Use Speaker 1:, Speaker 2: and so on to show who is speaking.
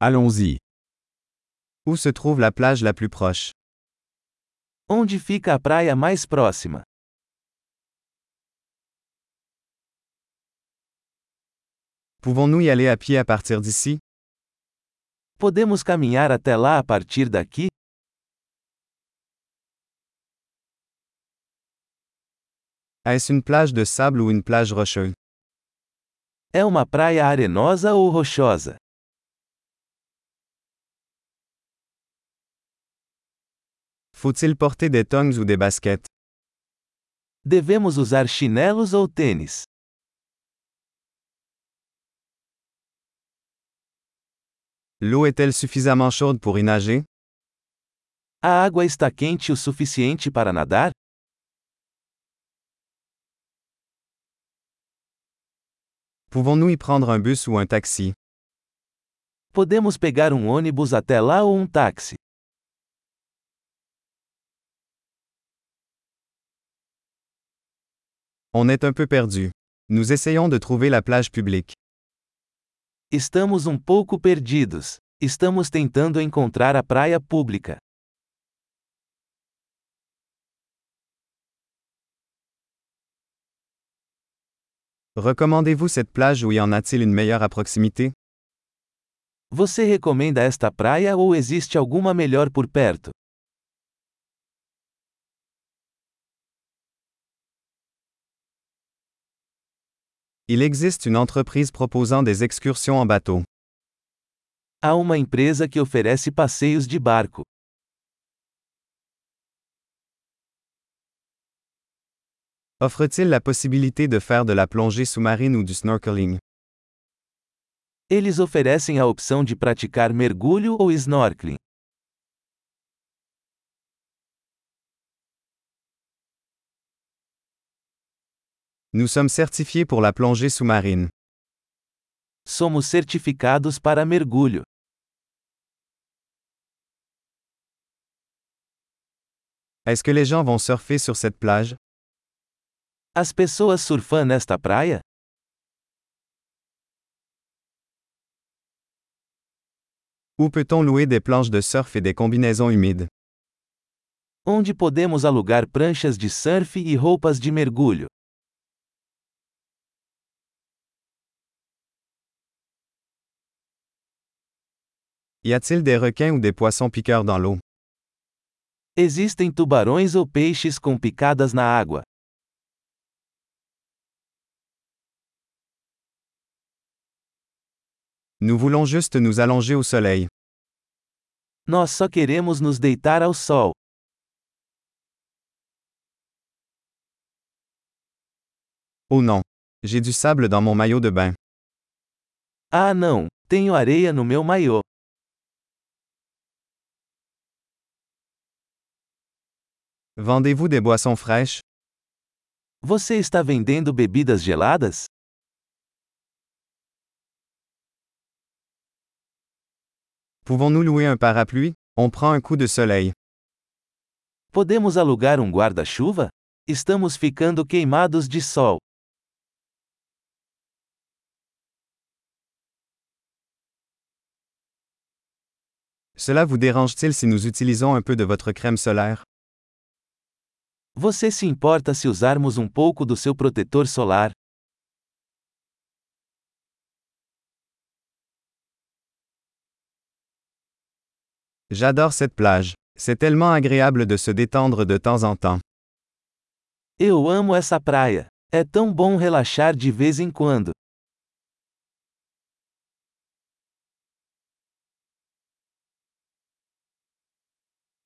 Speaker 1: Allons-y.
Speaker 2: Où se trouve la plage la plus proche
Speaker 3: Onde fica a praia mais próxima?
Speaker 2: Pouvons-nous y aller à pied à partir d'ici
Speaker 3: Podemos caminhar até lá a partir daqui?
Speaker 2: Est-ce une plage de sable ou une plage rocheuse
Speaker 3: É uma praia arenosa ou rochosa?
Speaker 2: Faut-il porter des tongs ou des baskets
Speaker 3: Devemos usar chinelos ou tênis?
Speaker 2: L'eau est-elle suffisamment chaude pour y nager
Speaker 3: A água está quente o suficiente para nadar?
Speaker 2: Pouvons-nous y prendre un bus ou un taxi
Speaker 3: Podemos pegar um ônibus até lá ou um táxi?
Speaker 2: On est un peu perdu. Nous essayons de trouver la plage publique.
Speaker 3: Estamos um pouco perdidos. Estamos tentando encontrar a praia pública.
Speaker 2: Recommandez-vous cette plage ou y en a-t-il une meilleure à proximité?
Speaker 3: Você recomenda esta praia ou existe alguma melhor por perto?
Speaker 2: Il existe une entreprise proposant des excursions en bateau.
Speaker 3: Há uma empresa que oferece passeios de barco.
Speaker 2: Offre-t-il la possibilité de faire de la plongée sous-marine ou du snorkeling?
Speaker 3: Eles oferecem a opção de praticar mergulho ou snorkeling.
Speaker 2: Nous sommes certifiés pour la plongée sous-marine.
Speaker 3: Somos certificados para mergulho.
Speaker 2: Est-ce que les gens vont surfer sur cette plage
Speaker 3: As pessoas surfam nesta praia?
Speaker 2: Où peut-on louer des planches de surf et des combinaisons humides
Speaker 3: Onde podemos alugar pranchas de surf e roupas de mergulho?
Speaker 2: Y a-t-il des requins ou des poissons piqueurs dans l'eau
Speaker 3: Existem tubarões ou peixes com picadas na água.
Speaker 2: Nous voulons juste nous allonger au soleil.
Speaker 3: Nós só queremos nos deitar ao sol.
Speaker 2: Oh non. J'ai du sable dans mon maillot de bain.
Speaker 3: Ah não, tenho areia no meu maiô.
Speaker 2: Vendez-vous des boissons fraîches?
Speaker 3: Você está vendendo bebidas geladas?
Speaker 2: Pouvons-nous louer un parapluie? On prend un coup de soleil.
Speaker 3: Podemos alugar um guarda-chuva? Estamos ficando queimados de sol.
Speaker 2: Cela vous dérange-t-il si nous utilisons un peu de votre crème solaire?
Speaker 3: Você se importa se usarmos um pouco do seu protetor solar?
Speaker 2: J'adore cette plage. C'est tellement agréable de se détendre de temps en temps.
Speaker 3: Eu amo essa praia. É tão bom relaxar de vez em quando.